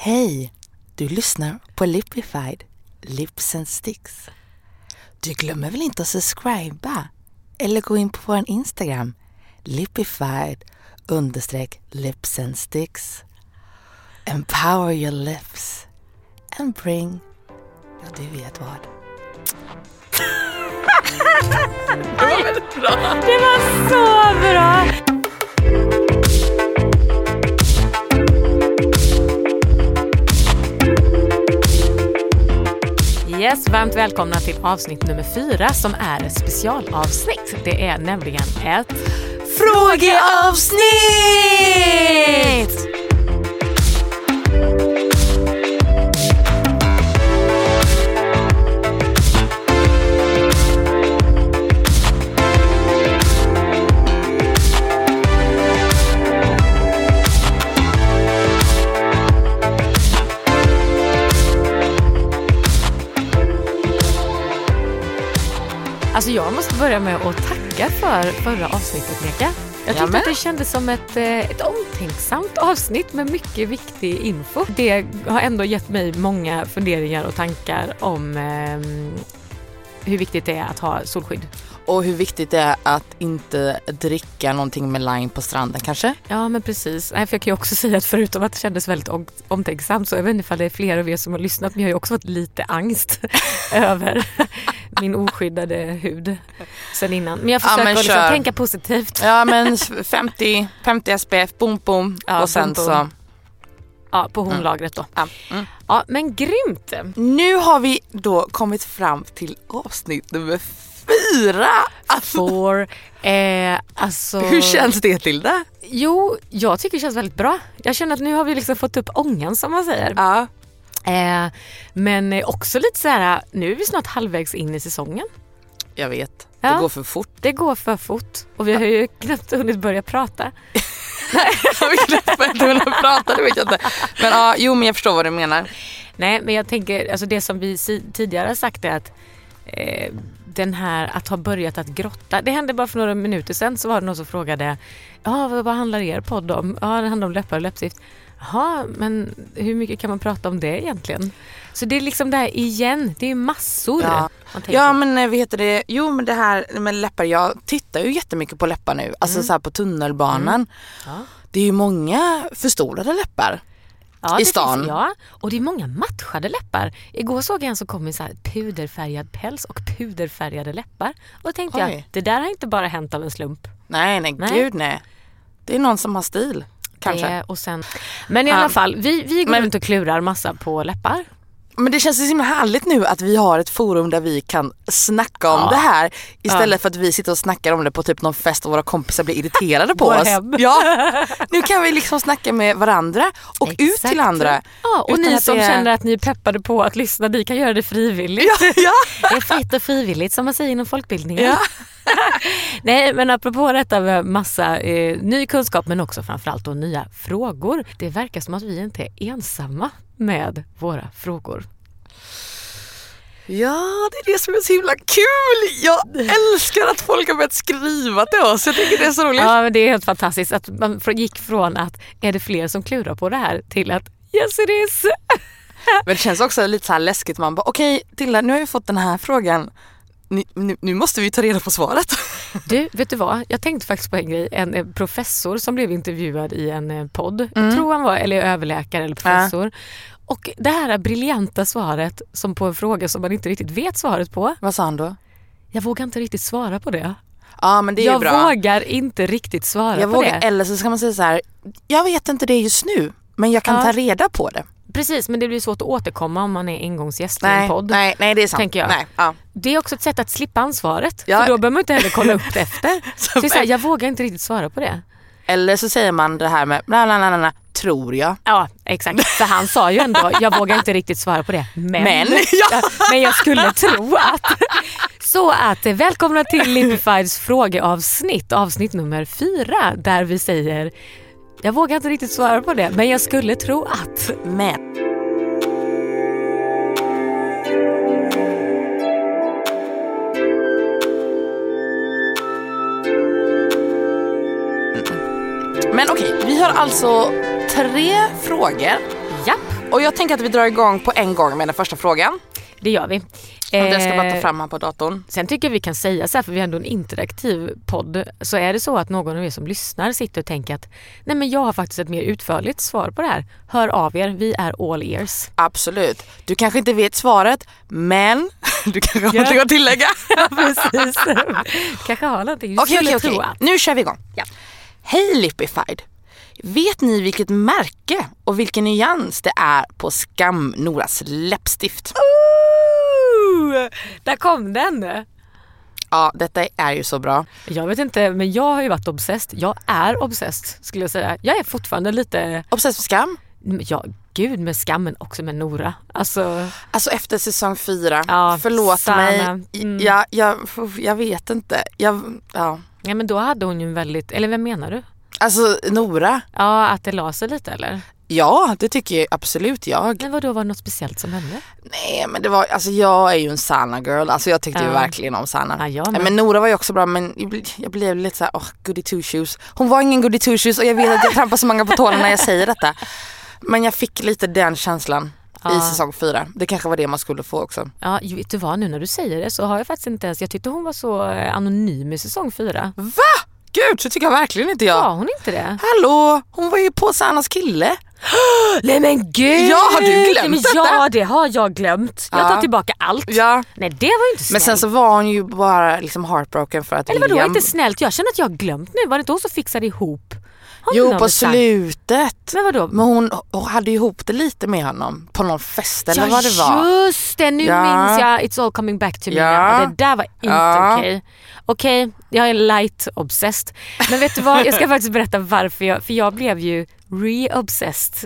Hej! Du lyssnar på Lipified, Lips and Sticks. Du glömmer väl inte att subscriba eller gå in på vår Instagram, Lipified understreck lips and sticks. Empower your lips and bring, ja du vet vad. Det var väldigt bra. Det var så bra! Yes, varmt välkomna till avsnitt nummer fyra som är ett specialavsnitt. Det är nämligen ett Frågeavsnitt! Alltså jag måste börja med att tacka för förra avsnittet Neka. Jag tyckte Jamen. att det kändes som ett, eh, ett omtänksamt avsnitt med mycket viktig info. Det har ändå gett mig många funderingar och tankar om ehm, hur viktigt det är att ha solskydd. Och hur viktigt det är att inte dricka någonting med lime på stranden kanske? Ja men precis. Nej, för jag kan ju också säga att förutom att det kändes väldigt om- omtänksamt så jag vet inte ifall det är fler av er som har lyssnat men jag har ju också fått lite angst över min oskyddade hud sen innan. Men jag Ja, försöker men att liksom tänka positivt. Ja men 50, 50 SPF, boom boom Ja, och sen boom, så... boom. Ja, på honlagret då. Ja. Mm. Ja, men grymt! Nu har vi då kommit fram till avsnitt nummer fyra. For, eh, alltså... Hur känns det Tilda? Jo, jag tycker det känns väldigt bra. Jag känner att nu har vi liksom fått upp ångan som man säger. Ja. Eh, men också lite så här, nu är vi snart halvvägs in i säsongen. Jag vet, Ja. det går för fort. Det går för fort och vi har ju knappt hunnit börja prata. Har vi knappt börjat kunna prata, det vet jag inte. Men ja, jo men jag förstår vad du menar. Nej, men jag tänker, alltså det som vi tidigare sagt är att eh, den här att ha börjat att grotta. Det hände bara för några minuter sedan så var det någon som frågade ja, vad, vad handlar er podd om? Ja, det handlar om läppar och läppstift. Jaha, men hur mycket kan man prata om det egentligen? Så det är liksom det här igen, det är massor. Ja. Ja men eh, vad heter det, jo men det här med läppar, jag tittar ju jättemycket på läppar nu. Alltså så här på tunnelbanan. Ja. Det är ju många förstorade läppar. Ja, i stan. Finns, ja, och det är många matchade läppar. Igår såg jag en som kom med så puderfärgad päls och puderfärgade läppar. Och då tänkte jag, Oj. det där har inte bara hänt av en slump. Nej nej, Nej. gud nej. Det är någon som har stil. Kanske. Det, och sen, men i alla fall, vi, vi går Men- runt och klurar massa på läppar. Men det känns så himla härligt nu att vi har ett forum där vi kan snacka om Ja. det här istället för att vi sitter och snackar om det på typ någon fest och våra kompisar blir irriterade på oss. hem. Ja, nu kan vi liksom snacka med varandra och ut Exakt. till andra. Ja, och ni som det känner att ni är peppade på att lyssna, ni kan göra det frivilligt. Ja, ja. Det är fritt och frivilligt som man säger inom folkbildningen. Ja. Nej men apropå detta med massa eh, ny kunskap men också framförallt då nya frågor. Det verkar som att vi inte är ensamma med våra frågor. Ja, det är det som är så himla kul. Jag älskar att folk har börjat skriva till oss. Jag tycker det är så roligt. Ja men det är helt fantastiskt att man gick från att är det fler som klurar på det här till att yes it is. Men det känns också lite så här läskigt. Man bara okej Tilda, nu har vi fått den här frågan. Nu, nu, nu måste vi ta reda på svaret. Du, vet du vad? Jag tänkte faktiskt på en grej. En eh, professor som blev intervjuad i en eh, podd. Mm. Jag tror han var eller överläkare eller professor. Och det här briljanta svaret som på en fråga som man inte riktigt vet svaret på. Vad sa han då? Jag vågar inte riktigt svara på det. Ja men det är jag bra. vågar inte riktigt svara jag på vågar, det. eller så ska man säga så här, jag vet inte det just nu men jag kan Ja. ta reda på det. Precis, men det blir svårt att återkomma om man är engångsgäst i en Nej, podd. nej, nej det är sant. tänker jag. Nej, ja. Det är också ett sätt att slippa ansvaret. Ja. För då behöver man inte heller kolla upp det efter. Så- så här, jag vågar inte riktigt svara på det. Eller så säger man det här med bla bla bla, bla tror jag. Ja, exakt. För han sa ju ändå, jag vågar inte riktigt svara på det. Men, Men, ja. men jag skulle tro att. Så att välkomna till Lipifieds frågeavsnitt, avsnitt nummer fyra, där vi säger jag vågar inte riktigt svara på det, men jag skulle tro att. Men. Men okej, vi har alltså tre frågor Japp, och jag tänker att vi drar igång på en gång med den första frågan. det gör vi. Och jag ska bara ta Eh, fram här på datorn. Sen tycker jag vi kan säga så här, för vi är ändå en interaktiv podd, så är det så att någon av er som lyssnar sitter och tänker att nej men jag har faktiskt ett mer utförligt svar på det här. Hör av er, vi är all ears. Absolut. Du kanske inte vet svaret, men du kanske har Ja. någonting att tillägga. Precis. Kanske har någonting. Du Okej, skulle okej, tro att. Nu kör vi igång. Ja. Hej Lipified! Vet ni vilket märke och vilken nyans det är på Skam Noras läppstift? Där kom den. Ja, detta är ju så bra. Jag vet inte, men jag har ju varit obsessed. Jag är obsessed skulle jag säga. Jag är fortfarande lite, Obsessed med Skam? ja gud med skammen också med Nora. Alltså, Alltså efter säsong fyra, Ja, förlåt Sanna. mig. Mm. Jag, jag, jag vet inte. Jag, ja. ja men då hade hon ju en väldigt, eller vem menar du? Alltså Nora, Ja, att det la sig lite eller? Ja det tycker jag absolut jag. Men vadå, var det något speciellt som hände? Nej men det var, alltså jag är ju en Sanna girl, alltså jag tyckte ju Ja. verkligen om Sanna. Ja, med. men Nora var ju också bra men jag blev lite såhär, åh goody two shoes. Hon var ingen goody two shoes och jag vet att jag trampar så många på tårna när jag säger detta. Men jag fick lite den känslan i Ja. säsong fyra. Det kanske var det man skulle få också. Ja, ju- vet du vad, nu när du säger det så har jag faktiskt inte ens, jag tyckte hon var så eh, anonym i säsong fyra. Va? Gud, så tycker jag verkligen inte jag. Var hon inte det? Hallå, hon var ju på Sannas kille. Nej men gud! Ja, har du glömt Nej, detta? Ja det har jag glömt. Jag Ja. tar tillbaka allt. Ja. Nej det var inte snällt. Men sen så var hon ju bara liksom heartbroken för att Eller vadå William... inte snällt? Jag känner att jag har glömt nu. Var det inte hon som fixade ihop honom Jo på slutet. Men vadå? Men hon, hon hade ju ihop det lite med honom på någon fest eller vad det var. just det, nu Ja. minns jag. It's all coming back to me Ja. Det där var inte Ja. okej. Okej, jag är light obsessed. Men vet du vad, jag ska faktiskt berätta varför jag, för jag blev ju re-obsessed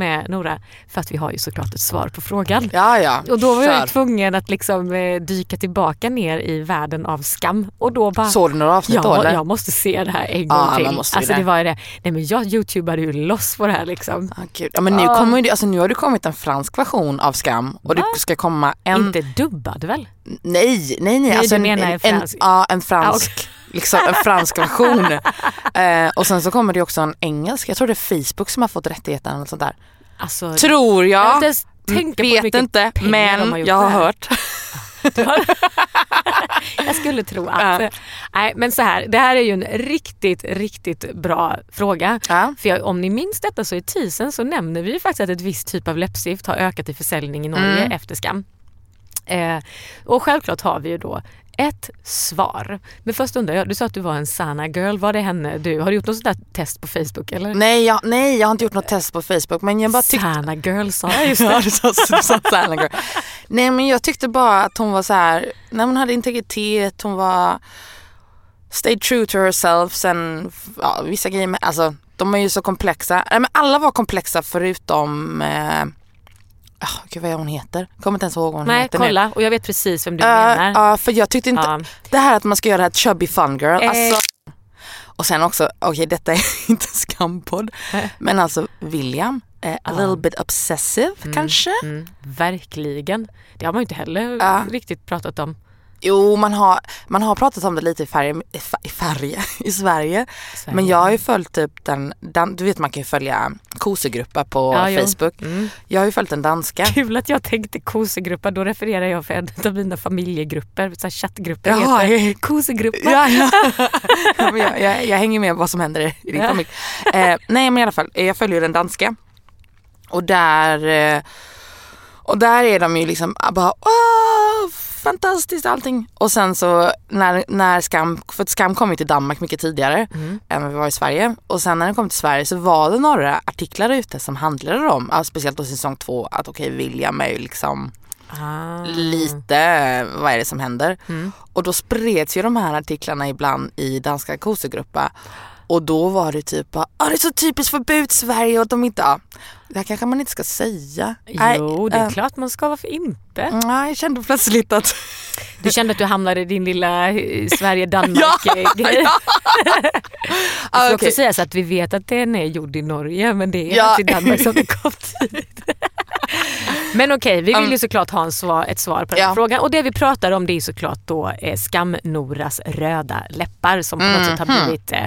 med Nora. För att vi har ju såklart ett svar på frågan. Ja ja, Och då var jag tvungen att liksom eh, dyka tillbaka ner i världen av skam. Och då bara, Såg du några avsnitt då ja, eller? jag måste se det här en gång Ja, till. man måste alltså det. det var ju det. Nej men jag youtubade ju loss på det här liksom. Ah, gud. Ja, men nu, Ah. kommer ju, alltså, nu har det kommit en fransk version av Skam och det ska komma en... Inte dubbad väl? Nej, nej, nej. Alltså du en, menar en, en fransk? En, ja, en fransk. Ah, okej. Liksom en fransk version. eh, och sen så kommer det också en engelsk. Jag tror det är Facebook som har fått rättigheterna eller sånt där. Alltså, Tror jag har jag. inte ens tänkt på hur Vet mycket inte har men gjort jag har hört. Jag skulle tro att... Nej men så här, det här är ju en riktigt, riktigt bra fråga. Ja. För jag, om ni minns detta så i teasern så nämner vi ju faktiskt att ett visst typ av läppstift har ökat i försäljning i Norge Mm. efter skam. Eh, och självklart har vi ju då ett svar. Men först undrar jag, du sa att du var en Sana girl, var det henne du, har du gjort något sånt där test på Facebook eller? Nej, jag, nej, jag har inte gjort något test på Facebook men jag bara tyckte... Sana girl sa Ja, just det. Girl. Nej men jag tyckte bara att hon var så här, när hon hade integritet, hon var stay true to herself. Sen ja, vissa grejer, med, alltså de är ju så komplexa. Nej, men alla var komplexa förutom, eh, oh, gud vad är hon heter? Kommer inte ens ihåg vad hon Nej heter nu. kolla och jag vet precis vem du Ja, menar. Ja, för jag tyckte inte, Ja. det här att man ska göra det här chubby fun girl, Eh. alltså, och sen också, okej detta är inte skampodd, Eh. men alltså William, eh, a little bit obsessive kanske? Mm, verkligen. Det har man ju inte heller Ja. riktigt pratat om. Jo, man har, man har pratat om det lite i färg, i färg, i Sverige. Sverige. Men jag har ju följt typ den, den du vet man kan ju följa kosegrupper på Ja. Facebook. Mm. Jag har ju följt den danska. Kul att jag tänkte kosegrupper, då refererar jag för en av mina familjegrupper, så här chattgrupper Jaha, heter kosegrupper. Ja, ja. Ja, jag, jag, jag hänger med vad som händer i din familj. Eh, nej men i alla fall, jag följer den danska. Och där, eh, och där är de ju liksom bara åh, fantastiskt allting. Och sen så när, när Skam, för att Skam kom ju till Danmark mycket tidigare Mm. än vi var i Sverige. Och sen när den kom till Sverige så var det några artiklar ute som handlade om, speciellt då säsong två, att okej William är ju liksom Ah. lite, vad är det som händer? Mm. Och då spreds ju de här artiklarna ibland i danska kosegrupper. Och då var det typ ah, det är så typiskt förbud Sverige och att de inte, ja, det här kanske man inte ska säga. Jo, det är äh, klart man ska, varför inte? Nej, jag kände plötsligt att, Du kände att du hamnade i din lilla eh, Ja, Sverige-Danmark-grej. Det ah, ska också sägas att vi vet att den är gjord i Norge men det är Ja. alltså i Danmark som det kom tidigt. Men okej, vi vill ju såklart ha en svar, ett svar på den Ja. frågan. Och det vi pratar om det är såklart då eh, Skam-Noras röda läppar som på något sätt har Mhm. blivit, eh,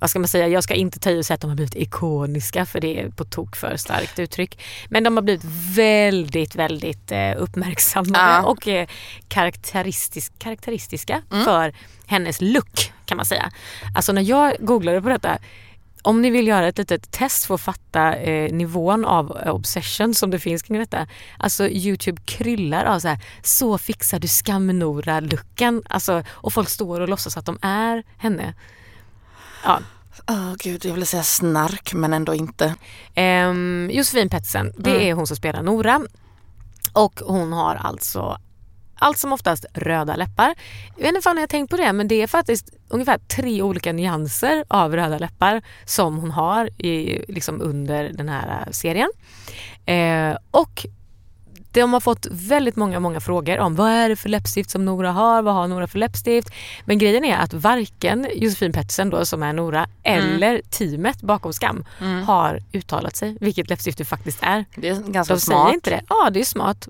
vad ska man säga, jag ska inte ta i och säga att de har blivit ikoniska för det är på tok för starkt uttryck. Men de har blivit väldigt, väldigt eh, uppmärksammade Ja. och eh, karaktäristisk, karaktäristiska Mm. för hennes look kan man säga. Alltså när jag googlade på detta om ni vill göra ett litet test för att fatta eh, nivån av eh, obsession som det finns kring detta. Alltså Youtube kryllar av så här, så fixar du skamnora-looken. Alltså, och folk står och låtsas att de är henne. Ja. Åh gud, jag ville säga snark men ändå inte. Ehm, Josefin Pettersen, det Mm. är hon som spelar Nora. Och hon har alltså allt som oftast röda läppar. Jag vet inte om jag har tänkt på det men det är faktiskt ungefär tre olika nyanser av röda läppar som hon har i, liksom under den här eh, serien. Eh, och de har fått väldigt många, många frågor om vad är det för läppstift som Nora har, vad har Nora för läppstift? Men grejen är att varken Josefin Pettersen då som är Nora eller teamet bakom Skam har uttalat sig vilket läppstift det faktiskt är. Det är ganska De smart. säger inte det. Ja, det är smart.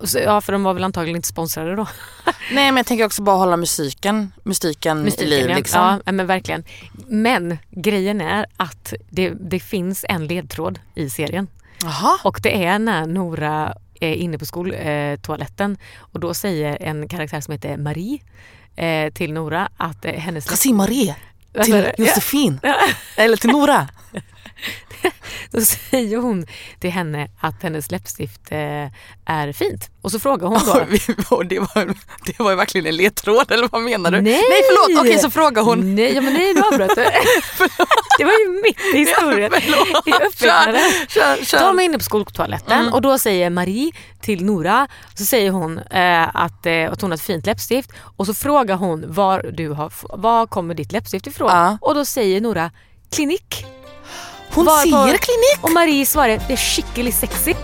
Så, ja, för de var väl antagligen inte sponsrade då. Nej men jag tänker också bara hålla musiken, mystiken, Mystiken, i liv ja. liksom. Ja, men verkligen. Men grejen är att det, det finns en ledtråd i serien. Jaha. Och det är när Nora är inne på skoltoaletten och då säger en karaktär som heter Marie eh, till Nora att eh, hennes... Kasi Marie Vad sa till? Josefin. Eller till Nora. Då säger hon till henne att hennes läppstift eh, är fint. Och så frågar hon då... Det, var, det var verkligen en ledtråd eller vad menar du? Nej! Nej förlåt, okej så frågar hon. Nej, ja, men nej, nu avbröt du. Det var ju mitt i historien. Kör, kör. De är inne på skoltoaletten Mm. och då säger Marie till Nora, så säger hon eh, att, eh, att hon har ett fint läppstift och så frågar hon var, du har, var kommer ditt läppstift ifrån? Ja. Och då säger Nora klinik. Hon Var- var- ser klinik. Och Marie svarar det är skickligt sexy.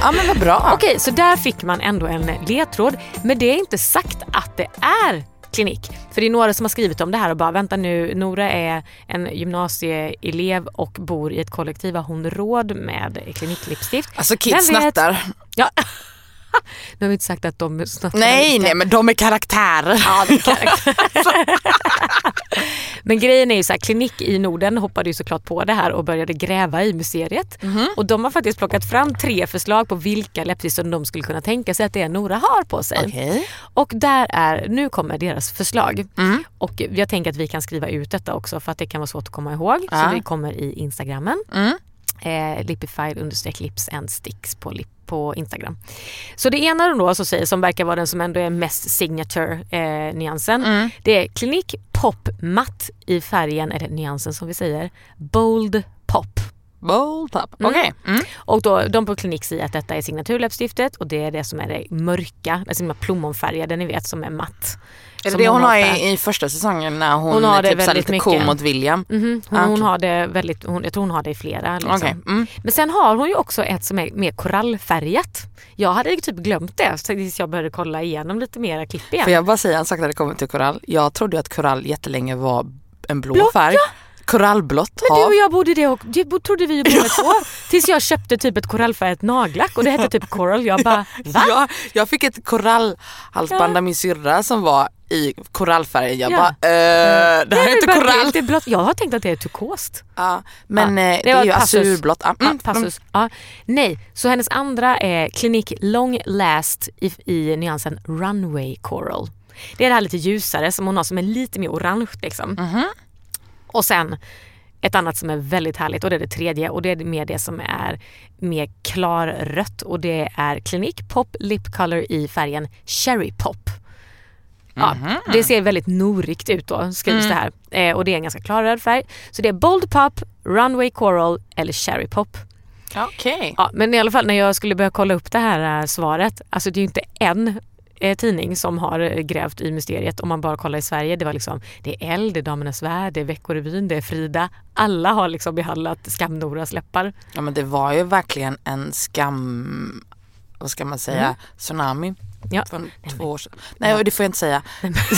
Ja men vad bra. Okej, så där fick man ändå en ledtråd. Men det är inte sagt att det är klinik. För det är några som har skrivit om det här och bara vänta nu, Nora är en gymnasieelev och bor i ett kollektiv. Har hon råd med kliniklippstift? Alltså kids snattar. Ja. Nu har vi inte sagt att de snattar. Nej nej men de är karaktärer. Ja, det jag. Men grejen är ju så här, Klinik i Norden hoppade ju såklart på det här och började gräva i museet. Mhm. Och de har faktiskt plockat fram tre förslag på vilka läppstift som de skulle kunna tänka sig att det är Nora har på sig. Okej. Och där är, nu kommer deras förslag. Mm. Och jag tänker att vi kan skriva ut detta också för att det kan vara svårt att komma ihåg. Ja. Så vi kommer i Instagrammen. Mm. Eh, lipified understreck lips and sticks på, lip, på Instagram. Så det ena de då så säger, som verkar vara den som ändå är mest signature eh, nyansen. Mm. Det är klinik pop matt i färgen, eller nyansen som vi säger, bold pop. Bold pop. Mm. Okej. Mm. Och då, de på klinik säger att detta är signaturläppstiftet och det är det som är det mörka, alltså de här plommonfärgade ni vet som är matt. Är det det hon har ofta- i, i första säsongen när hon, Hon har det typ väldigt lite cool mycket. mot William? Mhm, hon, Ah, hon har det väldigt, hon, jag tror hon har det i flera. Liksom. Okej. Mm. Men sen har hon ju också ett som är mer korallfärgat. Jag hade typ glömt det tills jag började kolla igenom lite mera klipp igen. Får jag bara säga en sak när det kommer till korall? Jag trodde att korall jättelänge var en blå, Blå, färg. Korallblått Men du hav. och jag bodde det och det trodde vi ju båda två. Tills jag köpte typ ett korallfärgat nagellack och det hette typ coral. Jag bara va? Ja, jag fick ett korallhalsband Ja. av min syrra som var i korallfärg. Jag Ja. bara, eh, det här är inte korall. helt i blått. Jag har tänkt att det är turkost. Ja, men Ja, eh, det det, är ju azurblått. Ja, Ja, mm, passus. Ja. Nej, så hennes andra är Clinique Long Last i, i nyansen Runway Coral. Det är det här lite ljusare som hon har som är lite mer orange liksom. Mhm. Och sen ett annat som är väldigt härligt och det är det tredje och det är mer det som är mer klarrött och det är Clinique Pop Lip Color i färgen Cherry Pop. Ja, Det ser väldigt norigt ut då skrivs det här eh, och det är en ganska klarröd färg. Så det är Bold Pop, Runway Coral eller Cherry Pop. mm. Okej. Ja, men i alla fall när jag skulle börja kolla upp det här eh, svaret, alltså det är ju inte en eh, tidning som har eh, grävt i mysteriet om man bara kollar i Sverige. Det var liksom, det är L, det är Damernas Värld, det är Veckorevyn, det är Frida. Alla har liksom behandlat Skam-Noras läppar. Ja men det var ju verkligen en skam, vad ska man säga, Mm. tsunami. Ja. För två år sedan. Nej det får jag inte säga.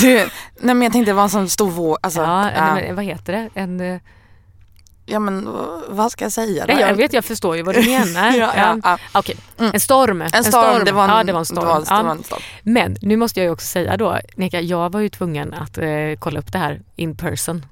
Nej men jag tänkte det var en sån stor våg. Alltså, ja, ja, Nej, men, vad heter det? En, eh, ja men vad ska jag säga? nej, jag vet, jag förstår ju vad du menar. Ja, ja, ja. Okej, Mm. en storm. En storm, det var en, ja, det var en storm. Det var en, Ja. det var en storm. Men nu måste jag ju också säga då, Nika, jag var ju tvungen att eh, kolla upp det här in person.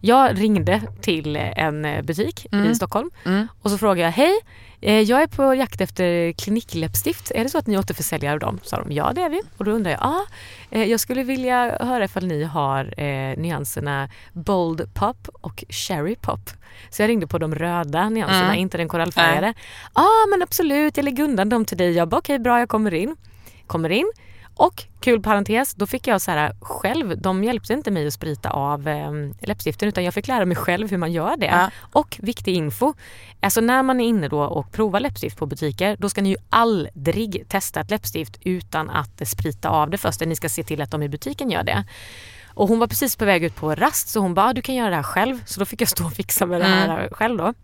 Jag ringde till en eh, butik Mm. i Stockholm Mm. och så frågade jag, hej, eh, jag är på jakt efter klinikläppstift. Är det så att ni återförsäljer av dem? Sa de, ja det är vi. Och då undrar jag, ja, eh, jag skulle vilja höra ifall ni har eh, nyanserna Bold Pop och Cherry Pop. Så jag ringde på de röda nyanserna, Mm. inte den korallfärgade. Ja ah, men absolut, jag lägger undan dem till dig. Jag bara okej bra, jag kommer in. Kommer in och kul parentes, då fick jag så här själv, de hjälpte inte mig att sprita av eh, läppstiften utan jag fick lära mig själv hur man gör det. Ja. Och viktig info, alltså när man är inne då och provar läppstift på butiker då ska ni ju aldrig testa ett läppstift utan att sprita av det först. Ni ska se till att de i butiken gör det. Och hon var precis på väg ut på rast så hon bara, "Ah, du kan göra det här själv. Så då fick jag stå och fixa med det här själv då.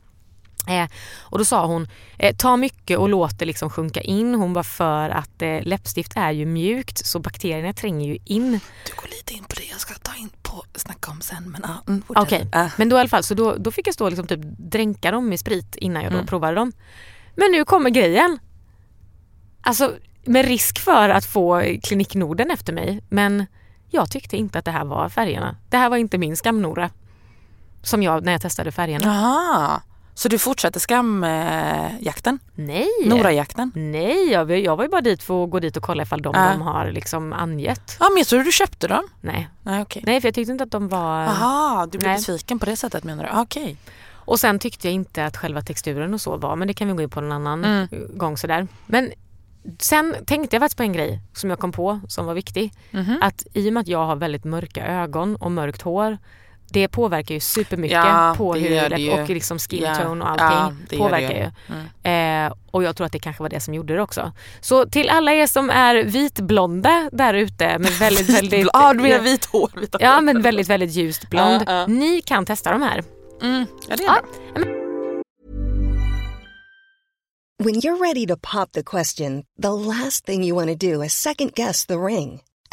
Eh, och då sa hon, eh, ta mycket och låt det liksom sjunka in. Hon var för att eh, läppstift är ju mjukt så bakterierna tränger ju in. Du går lite in på det jag ska ta in på snacka om sen men mm, fortsätt. Okej, Äh. men då i alla fall så då, då fick jag stå och liksom typ dränka dem i sprit innan jag då Mm. provade dem. Men nu kommer grejen. Alltså med risk för att få Klinik Norden efter mig men jag tyckte inte att det här var färgerna. Det här var inte min skamnora. Som jag när jag testade färgerna. Jaha, så du fortsätter skamjakten? Nej! Norajakten? Nej, jag, var- jag var ju bara dit för att gå dit och kolla ifall de, Ja. de har liksom angett. Ja men jag trodde du köpte dem. Nej. Nej okej. Nej, för jag tyckte inte att de var... Jaha, du blev Nej. besviken på det sättet menar du? Ah, Okej. Och sen tyckte jag inte att själva texturen och så var, men det kan vi gå in på en annan Mm. gång sådär. Men sen tänkte jag faktiskt på en grej som jag kom på som var viktig. Mhm. Att i och med att jag har väldigt mörka ögon och mörkt hår det påverkar ju supermycket Ja, på det hur gör det ju. och liksom skin Ja, tone och ja, allting det påverkar ju. ju. Mm. Eh, och jag tror att det kanske var det som gjorde det också. Så till alla er som är vitblonda där ute med väldigt, väldigt... Ja du menar vit hår? Vita Ja hår. men väldigt, väldigt ljust blond. Ja, ja. Ni kan testa de här. Mm. Ja det är Ja. bra. When you're ready to pop the question, the last thing you want to do is second guess the ring.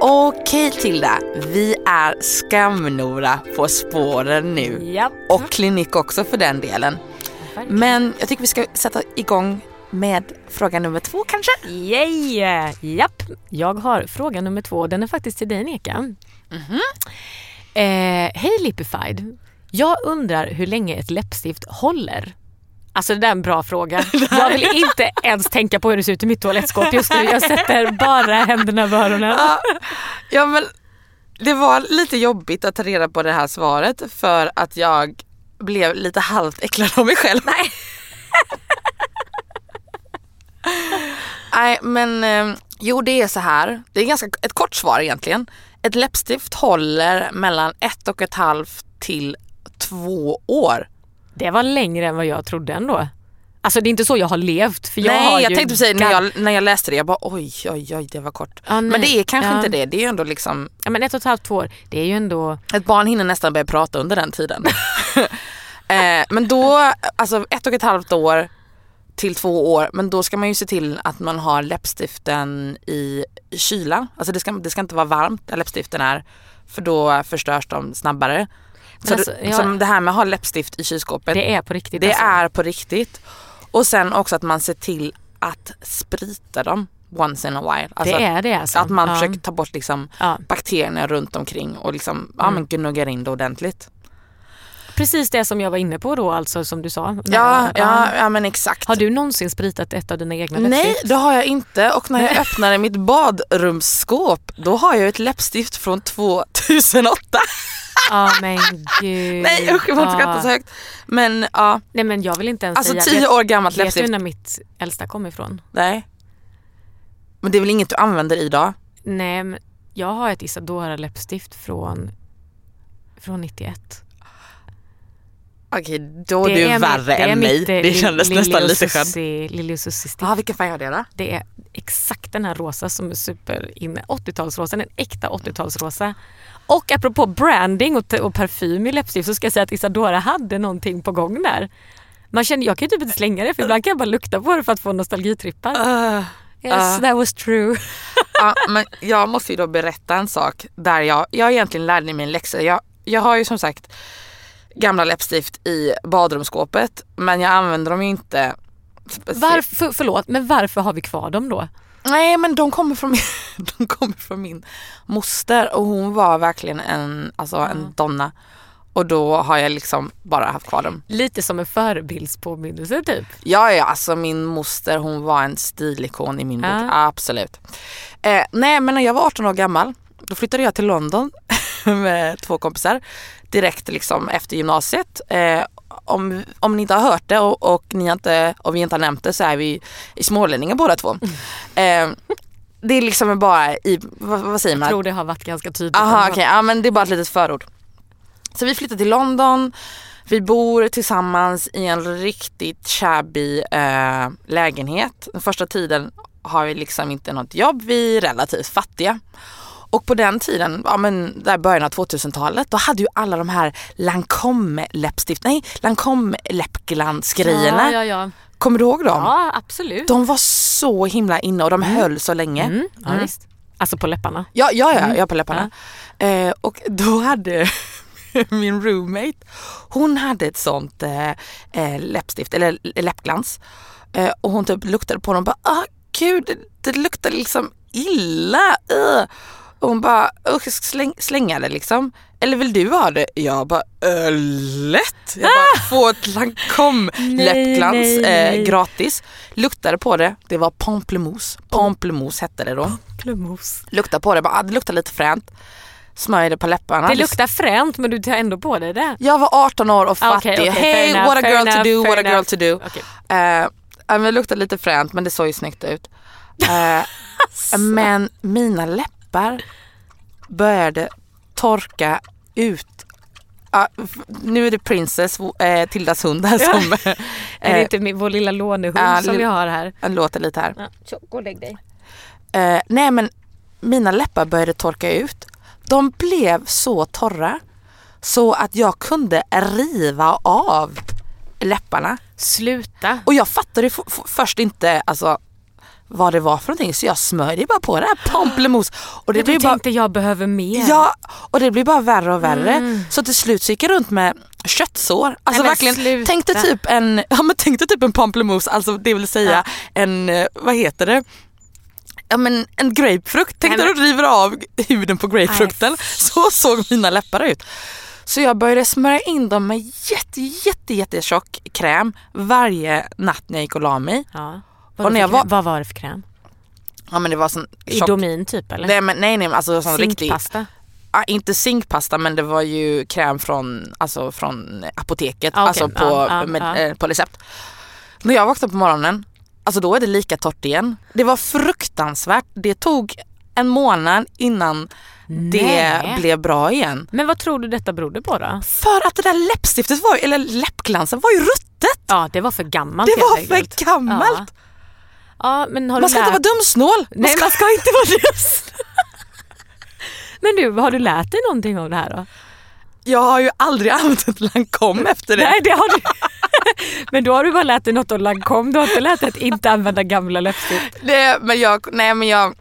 Okej Tilda, vi är Skamnora på spåren nu. Japp. Och klinik också för den delen. Men jag tycker vi ska sätta igång med fråga nummer två kanske? Yay! Japp, jag har fråga nummer två. Den är faktiskt till dig Neka. Mhm. Eh, Hej Lipified. Jag undrar hur länge ett läppstift håller. Alltså det där är en bra fråga. Jag vill inte ens tänka på hur det ser ut i mitt toalettskåp just nu. Jag sätter bara händerna över öronen. Ja, ja men det var lite jobbigt att ta reda på det här svaret för att jag blev lite halvt äcklad av mig själv. Nej. Nej men eh, jo det är så här. Det är ganska ett kort svar egentligen. Ett läppstift håller mellan ett och ett halvt till två år. Det var längre än vad jag trodde ändå. Alltså det är inte så jag har levt. För jag Nej har jag ju tänkte säga när jag, när jag läste det, jag bara oj oj oj det var kort. Nej. men det är kanske Ja. inte det, det är ju ändå liksom Ja, men ett och ett halvt två år, det är ju ändå... Ett barn hinner nästan börja prata under den tiden. eh, men då, alltså ett och ett halvt år till två år, men då ska man ju se till att man har läppstiften i, i kyla. Alltså det ska, det ska inte vara varmt där läppstiften är, för då förstörs de snabbare. Så, alltså, ja. som det här med att ha läppstift i kylskåpet, Det är på riktigt. det alltså. är på riktigt. Och sen också att man ser till att sprita dem once in a while. Alltså det är det alltså. att man ja. försöker ta bort liksom Ja. bakterierna runt omkring och liksom, ja, men gnuggar in det ordentligt. Precis det som jag var inne på då alltså som du sa. Ja, ja, ja men exakt. Har du någonsin spritat ett av dina egna Nej läppstift? det har jag inte och när jag öppnade mitt badrumsskåp då har jag ett läppstift från 2008. Ja men gud. Nej usch jag får inte Ja. skratta så högt. Men ja, Nej men jag vill inte ens alltså säga. 10 vet, år gammalt vet du läppstift. när mitt äldsta kom ifrån? Nej. Men det är väl inget du använder idag? Nej men jag har ett Isadora läppstift från, från 91. Okej då är du är värre det är än mig. mitt, eh, Det kändes Lili nästan lite skönt. Lili och Susie. Ja vilken färg har det då? Det är exakt den här rosa som är super inne. 80-talsrosa, en äkta 80-talsrosa. Och apropå branding och, och parfym i läppstift så ska jag säga att Isadora hade någonting på gång där. Man känner, jag kan ju typ inte slänga det för ibland kan jag bara lukta på det för att få nostalgitrippar. Uh, Yes, uh. that was true. ja, men jag måste ju då berätta en sak där jag, jag egentligen lärde mig en läxa. Jag, jag har ju som sagt gamla läppstift i badrumsskåpet men jag använder dem ju inte. Varför, för, förlåt, men varför har vi kvar dem då? Nej men de kommer från min, de kommer från min moster och hon var verkligen en, alltså en donna. Och då har jag liksom bara haft kvar dem. Lite som en förebildspåminnelse typ. Ja, ja, alltså min moster hon var en stilikon i min bok, absolut. Eh, nej men när jag var 18 år gammal då flyttade jag till London med två kompisar direkt liksom efter gymnasiet. Eh, om, om ni inte har hört det och, och, ni inte, och vi inte har nämnt det så är vi i smålänningar båda två. Eh, det är liksom bara i, vad, vad säger man? Jag tror det har varit ganska tydligt. Aha, okej. Ja, men det är bara ett litet förord. Så vi flyttar till London. Vi bor tillsammans i en riktigt shabby eh, lägenhet. Den första tiden har vi liksom inte något jobb. Vi är relativt fattiga. Och på den tiden, ja men där början av 2000-talet, då hade ju alla de här Lancome läppstift, nej Lancome läppglansgrejerna. Ja, ja, ja. Kommer du ihåg dem? ja absolut. De var så himla inne och de höll så länge. Mm, ja, visst. Alltså på läpparna. Ja, ja, ja, jag på läpparna. Eh, och då hade min roommate, hon hade ett sånt eh, eh, läppstift, eller läppglans. Eh, och hon typ luktade på dem och bara, ah gud, det, det luktar liksom illa. Uh. Och hon bara, usch släng, slänga det liksom. Eller vill du ha det? Jag bara, äh, lätt! Jag bara, få ett Lancome läppglans eh, gratis. Luktade på det, det var pamplemousse. Pamplemousse hette det då. Plumos. Lukta på det, bara, ah, det luktar lite fränt. Smörjde på läpparna. Det luktar fränt men du tar ändå på dig det. Jag var 18 år och Ah, fattig. okej, fair hey enough, what a girl to enough, do, fair what a girl to do. Ja, men det luktade lite fränt men det såg ju snyggt ut. Eh, men mina läppar började torka ut. F- nu är det Princess, eh, Tildas hund här som Är det eh, inte min, vår lilla lånehund ja, som vi har här? låter lite här. Ja, så, gå och lägg dig. Eh, nej men mina läppar började torka ut. De blev så torra så att jag kunde riva av läpparna. Sluta. Och jag fattade först inte, alltså vad det var för någonting så jag smörjde bara på det här pamplemousse. Och det du blev bara, tänkte jag behöver mer. ja, och det blev bara värre och värre. Mm. Så till slut så gick jag runt med köttsår. Alltså men verkligen, sluta. tänk dig typ en, ja men tänk dig typ en pamplemousse, alltså det vill säga en, eh, vad heter det? Ja men en grapefrukt. Tänk Nej, dig du river av huden på grapefrukten. Så såg mina läppar ut. Så jag började smörja in dem med jätte, jätte, jätte tjock kräm varje natt när jag gick och la mig. Ja. Och Vad, när jag var... vad var det för kräm? Ja men det var sån tjock... Idomin typ eller? Nej, men, nej nej alltså sån riktig, Zinkpasta? ah, inte zinkpasta men det var ju kräm från, alltså, från apoteket, Ah, okej. alltså på, ja, med, ja. eh, på recept. När jag vaknade på morgonen, alltså då är det lika torrt igen. Det var fruktansvärt. Det tog en månad innan det Nej. blev bra igen. Men vad tror du detta berodde på då? För att det där läppstiftet var eller läppglansen var ju ruttet. Ja det var för gammalt Det var för gammalt. Ja. Ja men har Man ska inte lärt... vara dumsnål. Nej man ska inte vara det. Men du, har du lärt dig någonting av det här då? Jag har ju aldrig använt Lancome efter det. Nej det har du Men då har du bara lärt dig något om Lancome, du har inte lärt dig att inte använda gamla läppstift. det men jag, nej men jag,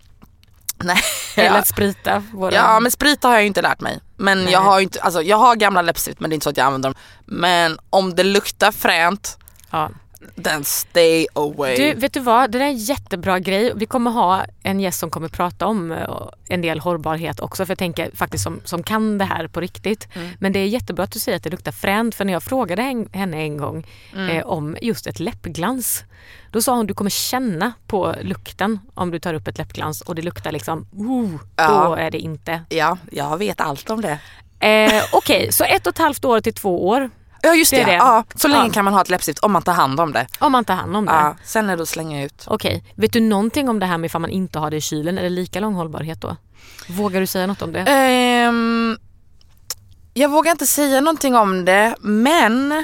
nej. Eller att sprita våra... Ja men sprita har jag ju inte lärt mig. Men Nej. jag har inte, alltså jag har gamla läppstift men det är inte så att jag använder dem. Men om det luktar fränt, Ja. Then stay away. Du, vet du vad? Det där är en jättebra grej. Vi kommer ha en gäst som kommer prata om eh, en del hållbarhet också. För jag tänker faktiskt som, som kan det här på riktigt. Mm. Men det är jättebra att du säger att det luktar fränt. För när jag frågade hen- henne en gång Mm. eh, om just ett läppglans. Då sa hon du kommer känna på lukten om du tar upp ett läppglans och det luktar liksom, Ja. då är det inte. Ja, jag vet allt om det. Eh, Okej, så ett och ett halvt år till två år Ja just det, Det det. Ja, så länge Ja. kan man ha ett läppstift om man tar hand om det. om man tar hand om det. Ja, sen är det att slänga ut. Okej, vet du någonting om det här med ifall man inte har det i kylen? Är det lika lång hållbarhet då? Vågar du säga något om det? Ehm, jag vågar inte säga någonting om det men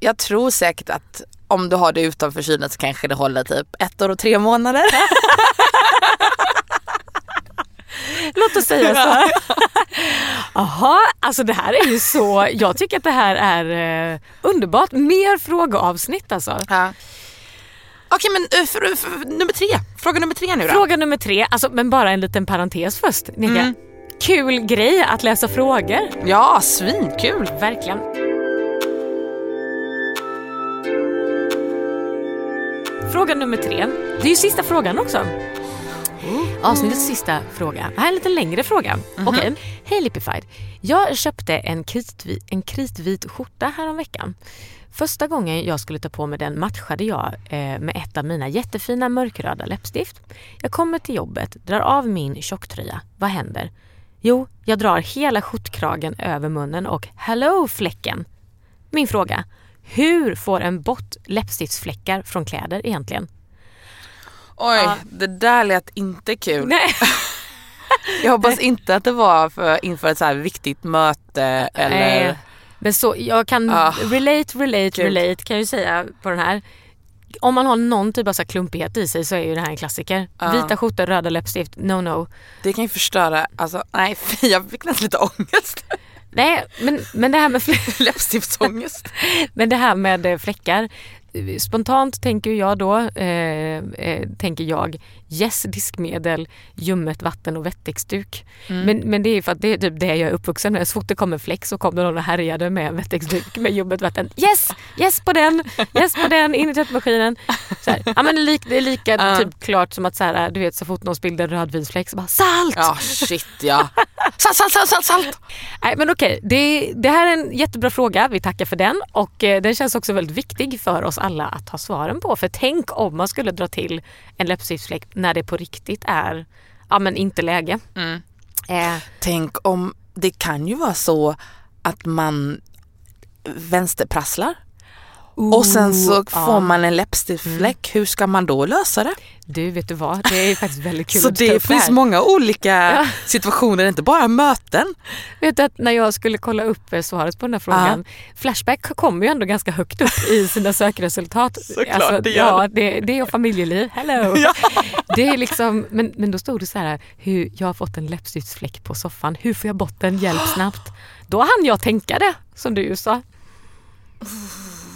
jag tror säkert att om du har det utanför kylen så kanske det håller typ ett år och tre månader. Låt oss säga så. Jaha, alltså det här är ju så, jag tycker att det här är eh, underbart. Mer frågeavsnitt alltså. Ja. Okej men eh, för, för, nummer tre, fråga nummer tre nu då. Fråga nummer tre, alltså, men bara en liten parentes först. Nika. Mm. Kul grej att läsa frågor. Ja, svinkul. Verkligen. Fråga nummer tre. Det är ju sista frågan också. Avsnittets sista fråga. Det här är en lite längre fråga. Okej. Hej Lipified. Jag köpte en kritvit, en kritvit skjorta häromveckan. Första gången jag skulle ta på mig den matchade jag eh, med ett av mina jättefina mörkröda läppstift. Jag kommer till jobbet, drar av min tjocktröja. Vad händer? Jo, jag drar hela skjortkragen över munnen och hello fläcken. Min fråga. Hur får en bort läppstiftsfläckar från kläder egentligen? Oj, det där lät inte kul. Nej. Jag hoppas inte att det var för, inför ett så här viktigt möte eller... Nej. Men så, jag kan Ah. relate, relate, relate kan jag ju säga på den här. Om man har någon typ av så klumpighet i sig så är ju det här en klassiker. Ja. Vita skjortor, röda läppstift, no no. Det kan ju förstöra, alltså nej fy, jag fick nästan lite ångest. Nej, men, men, det här med Läppstiftsångest. men det här med eh, fläckar. Spontant tänker jag då, eh, eh, tänker jag, yes diskmedel, ljummet vatten och wettexduk. Mm. Men, men det är för att det är typ det jag är uppvuxen med. Så fort det kom en fläck så kom det någon och härjade med wettexduk med ljummet vatten. Yes! Yes på den! Yes på den! In i tvättmaskinen. Så här. Ja, men det är lika, det är lika Ja. typ klart som att så här, du vet så fort någon spillde en rödvinsfläck så bara salt! Ja shit ja. Salt, salt, salt, salt, salt. Nej men okej, det, det här är en jättebra fråga. Vi tackar för den och eh, den känns också väldigt viktig för oss alla att ha svaren på. För tänk om man skulle dra till en läppstiftsfläck när det på riktigt är ja, men inte läge. Mm. Eh, Tänk om, det kan ju vara så att man vänsterprasslar och sen så ja. får man en läppstiftsfläck. Hur ska man då lösa det? Du vet du vad, det är faktiskt väldigt kul Så att det finns här. många olika Ja. situationer, inte bara möten. Vet du att när jag skulle kolla upp svaret på den här frågan, Flashback kommer ju ändå ganska högt upp i sina sökresultat. Alltså, Såklart, det gör ja, det, det är familjeliv, hello! Ja. Det är liksom, men, men då stod det så här, hur jag har fått en läppstiftsfläck på soffan, hur får jag bort den, hjälp snabbt. Då hann jag tänka det, som du ju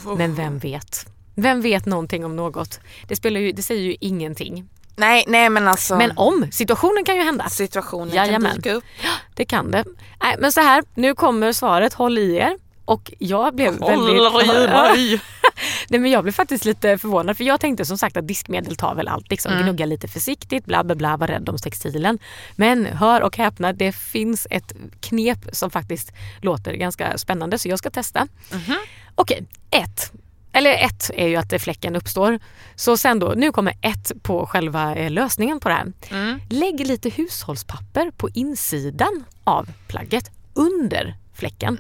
sa. Men vem vet? Vem vet någonting om något? Det, spelar ju, det säger ju ingenting. Nej, nej men alltså. Men om, situationen kan ju hända. situationen Jajamän. kan dyka upp. Det kan det. Nej, men så här, nu kommer svaret, håll i er. Och jag blev väldigt... mig. Nej, men jag blev faktiskt lite förvånad för jag tänkte som sagt att diskmedel tar väl allt. Liksom. Mm. Gnugga lite försiktigt, bla bla bla, var rädd om textilen. Men hör och häpna, det finns ett knep som faktiskt låter ganska spännande så jag ska testa. Mhm. Okej, ett. Eller ett är ju att fläcken uppstår. Så sen då, nu kommer ett på själva eh, lösningen på det här. Mm. Lägg lite hushållspapper på insidan av plagget under fläcken.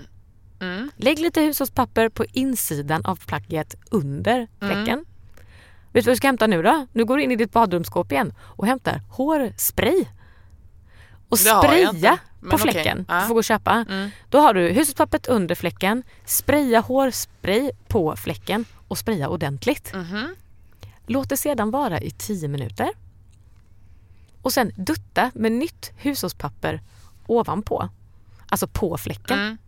Mm. Lägg lite hushållspapper på insidan av plagget under fläcken. Mm. Vet du vad du ska hämta nu då? Nu går du in i ditt badrumsskåp igen och hämtar hårspray. Och spraya på fläcken. Ja. Du får gå och köpa. Mm. Då har du hushållspappret under fläcken, spraya hårspray på fläcken och spraya ordentligt. Mhm. Låt det sedan vara i 10 minuter. Och sen dutta med nytt hushållspapper ovanpå. Alltså på fläcken. Mm.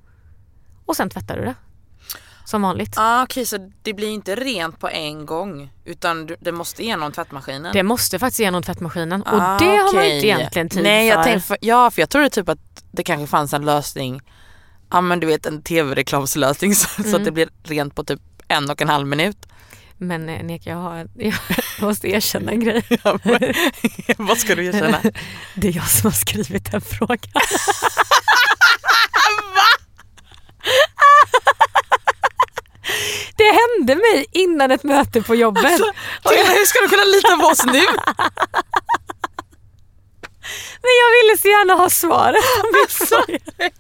Och sen tvättar du det. Som vanligt. Ah, Okej, så det blir inte rent på en gång utan det måste igenom tvättmaskinen? Det måste faktiskt igenom tvättmaskinen och Ah, det har man inte egentligen tid Nej, för. jag för, ja, för jag trodde typ att det kanske fanns en lösning, ja men du vet en tv-reklamslösning så, så Mm. att det blir rent på typ en och en halv minut. Men eh, Nika, jag, har, jag måste erkänna en grej. Vad ska du erkänna? Det är jag som har skrivit den frågan. Det hände mig innan ett möte på jobbet. Tina, hur ska du kunna lita på oss nu? Men jag ville så gärna ha svaret på min fråga.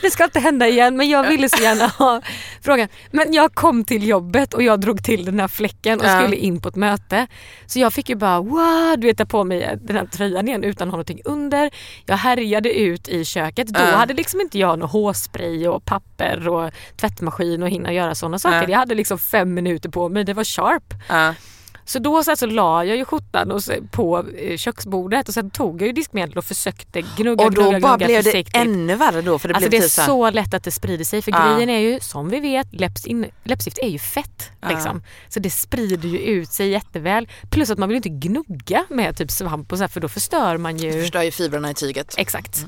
Det ska inte hända igen men jag ville så gärna ha frågan. Men jag kom till jobbet och jag drog till den här fläcken och Ja. skulle in på ett möte. Så jag fick ju bara wow, du vet ta på mig den här tröjan igen utan att ha någonting under. Jag härjade ut i köket. Då Ja. hade liksom inte jag någon hårspray och papper och tvättmaskin och hinna göra sådana saker. Ja. Jag hade liksom fem minuter på mig, det var sharp. Så då så, så la jag ju skjortan och på eh, köksbordet och sen tog jag ju diskmedel och försökte gnugga, Och då gnugga, bara gnugga blev det försiktigt. ännu värre då för det Alltså blev det är typ så här- lätt att det sprider sig för Ja. grejen är ju som vi vet läppstift är ju fett. Ja. Liksom. Så det sprider ju ut sig jätteväl. Plus att man vill inte gnugga med typ svamp och så här, för då förstör man ju. förstör ju fibrerna i tyget. Exakt.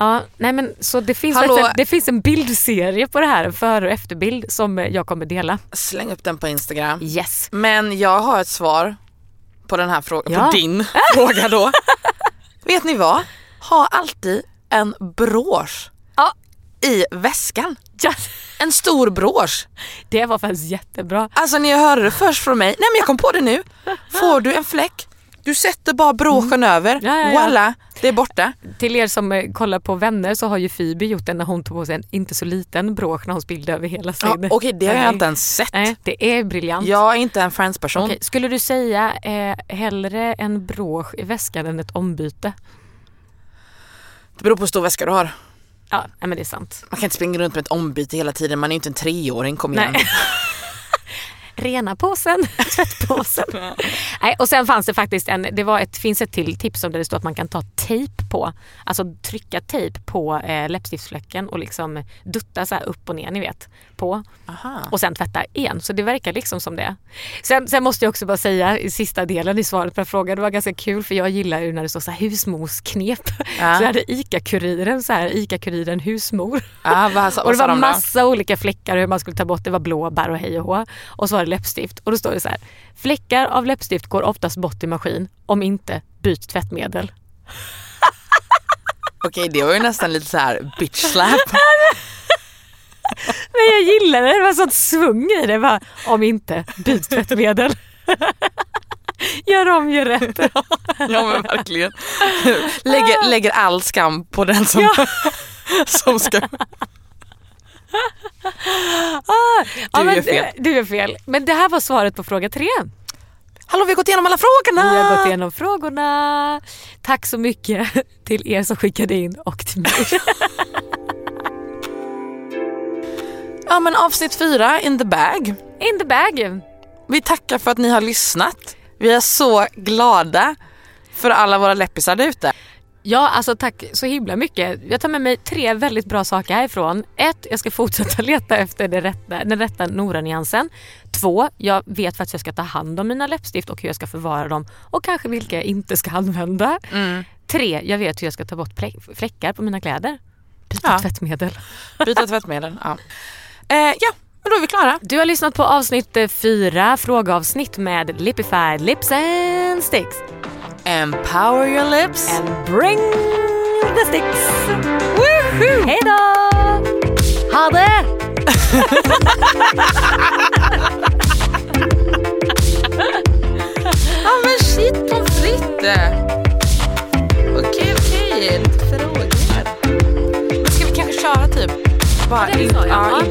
Ja, nej men, så det finns, Hallå? en, det finns en bildserie på det här, en före och efterbild som jag kommer dela. Släng upp den på Instagram. Yes. Men jag har ett svar på den här frågan, Ja. på din fråga då. Vet ni vad? Ha alltid en brosch Ja. i väskan. Ja, En stor brosch. det var faktiskt jättebra. Alltså jag hörde det först från mig, nej men jag kom på det nu. Får du en fläck, du sätter bara broschen över, Mm. Ja, ja, ja. voila, det är borta. Till er som eh, kollar på Vänner så har ju Phoebe gjort den när hon tog på sig en inte så liten brosch när hon spillde över hela Ja, sin... Okej, det har jag inte ens sett. Nej, det är briljant. Jag är inte en Friends-person. Okej, skulle du säga eh, hellre en brosch i väskan än ett ombyte? Det beror på hur stor väska du har. Ja, men det är sant. Man kan inte springa runt med ett ombyte hela tiden, man är ju inte en treåring, kom igen. Nej. Rena påsen, tvättpåsen. Nej, och sen fanns det faktiskt en, det var ett, finns ett till tips om där det står att man kan ta tejp på, alltså trycka tejp på eh, läppstiftsfläcken och liksom dutta så här upp och ner ni vet på Aha. och sen tvätta igen. Så det verkar liksom som det. Sen, sen måste jag också bara säga i sista delen i svaret på frågan, det var ganska kul för jag gillar ju när det står så här husmorsknep. Ja. Så hade ICA-kuriren så här, ICA-kuriren husmor. Ja, vad, Och det var de massa olika fläckar hur man skulle ta bort. Det var blåbär och hej och hå. Och så var det läppstift. Och då står det så här. Fläckar av läppstift går oftast bort i maskin. Om inte, byt tvättmedel. Okej, det var ju nästan lite så här bitch slap. Men jag gillade det. Det var sånt svung i det. Bara, om inte, byt tvättmedel. gör om, gör rätt. ja men verkligen. Lägger, lägger all skam på den som, som ska... Ah, ja, Du men gör fel. Du gör fel. Men det här var svaret på fråga tre. Hallå vi har gått igenom alla frågorna! Vi har gått igenom frågorna. Tack så mycket till er som skickade in och till mig. Ja men avsnitt fyra, in the bag. In the bag. Vi tackar för att ni har lyssnat. Vi är så glada för alla våra läppisar där ute. Ja, alltså tack så himla mycket. Jag tar med mig tre väldigt bra saker härifrån. Ett, jag ska fortsätta leta efter det rätta, den rätta Nora-nyansen. Två, jag vet faktiskt hur jag ska ta hand om mina läppstift och hur jag ska förvara dem och kanske vilka jag inte ska använda. Mm. Tre, jag vet hur jag ska ta bort fläckar på mina kläder. Byta Ja. tvättmedel. Byta tvättmedel. Ja. Eh, ja, men då är vi klara. Du har lyssnat på avsnitt eh, fyra, frågeavsnitt med Lipified Lips and Sticks. Empower your lips. And bring the sticks. Woohoo! Hej då! Ha det! ja men shit på fritt. Okej, okej. Lite frågor. Ska vi kanske köra typ? Bara, det är så, ja. ja.